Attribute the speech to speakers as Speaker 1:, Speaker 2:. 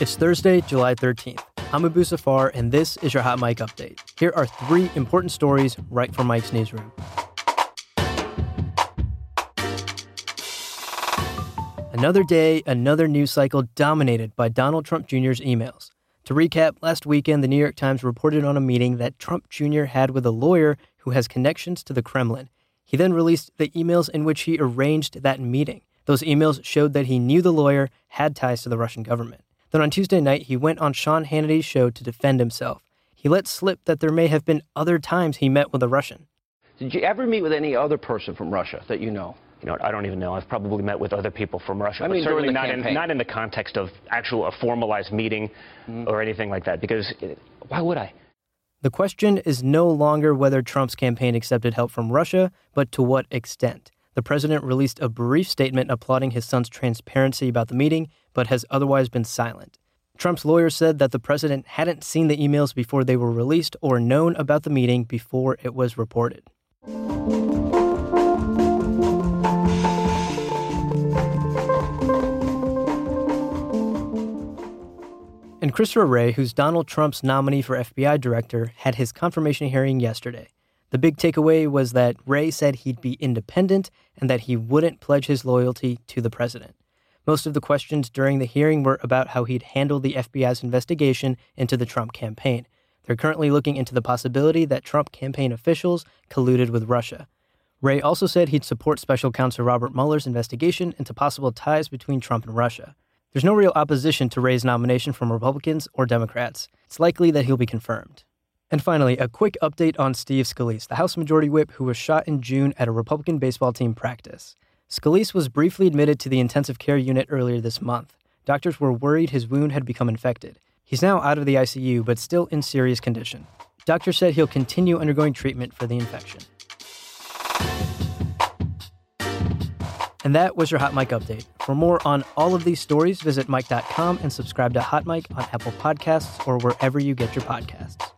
Speaker 1: It's Thursday, July 13th. I'm Abu Safar, and this is your Hot Mic Update. Here are three important stories right from Mic's newsroom. Another day, another news cycle dominated by Donald Trump Jr.'s emails. To recap, last weekend, the New York Times reported on a meeting that Trump Jr. had with a lawyer who has connections to the Kremlin. He then released the emails in which he arranged that meeting. Those emails showed that he knew the lawyer had ties to the Russian government. Then on Tuesday night, he went on Sean Hannity's show to defend himself. He let slip that there may have been other times he met with a Russian.
Speaker 2: Did you ever meet with any other person from Russia that you know?
Speaker 3: You know, I don't even know. I've probably met with other people from Russia,
Speaker 2: I
Speaker 3: but
Speaker 2: mean,
Speaker 3: certainly not in, not in the context of actual a formalized meeting or anything like that. Because uh, why would I?
Speaker 1: The question is no longer whether Trump's campaign accepted help from Russia, but to what extent. The president released a brief statement applauding his son's transparency about the meeting, but has otherwise been silent. Trump's lawyer said that the president hadn't seen the emails before they were released or known about the meeting before it was reported. And Christopher Wray, who's Donald Trump's nominee for FBI director, had his confirmation hearing yesterday. The big takeaway was that Wray said he'd be independent and that he wouldn't pledge his loyalty to the president. Most of the questions during the hearing were about how he'd handle the FBI's investigation into the Trump campaign. They're currently looking into the possibility that Trump campaign officials colluded with Russia. Wray also said he'd support special counsel Robert Mueller's investigation into possible ties between Trump and Russia. There's no real opposition to Wray's nomination from Republicans or Democrats. It's likely that he'll be confirmed. And finally, a quick update on Steve Scalise, the House Majority Whip who was shot in June at a Republican baseball team practice. Scalise was briefly admitted to the intensive care unit earlier this month. Doctors were worried his wound had become infected. He's now out of the ICU, but still in serious condition. Doctors said he'll continue undergoing treatment for the infection. And that was your Hot Mic update. For more on all of these stories, visit Mic.com and subscribe to Hot Mic on Apple Podcasts or wherever you get your podcasts.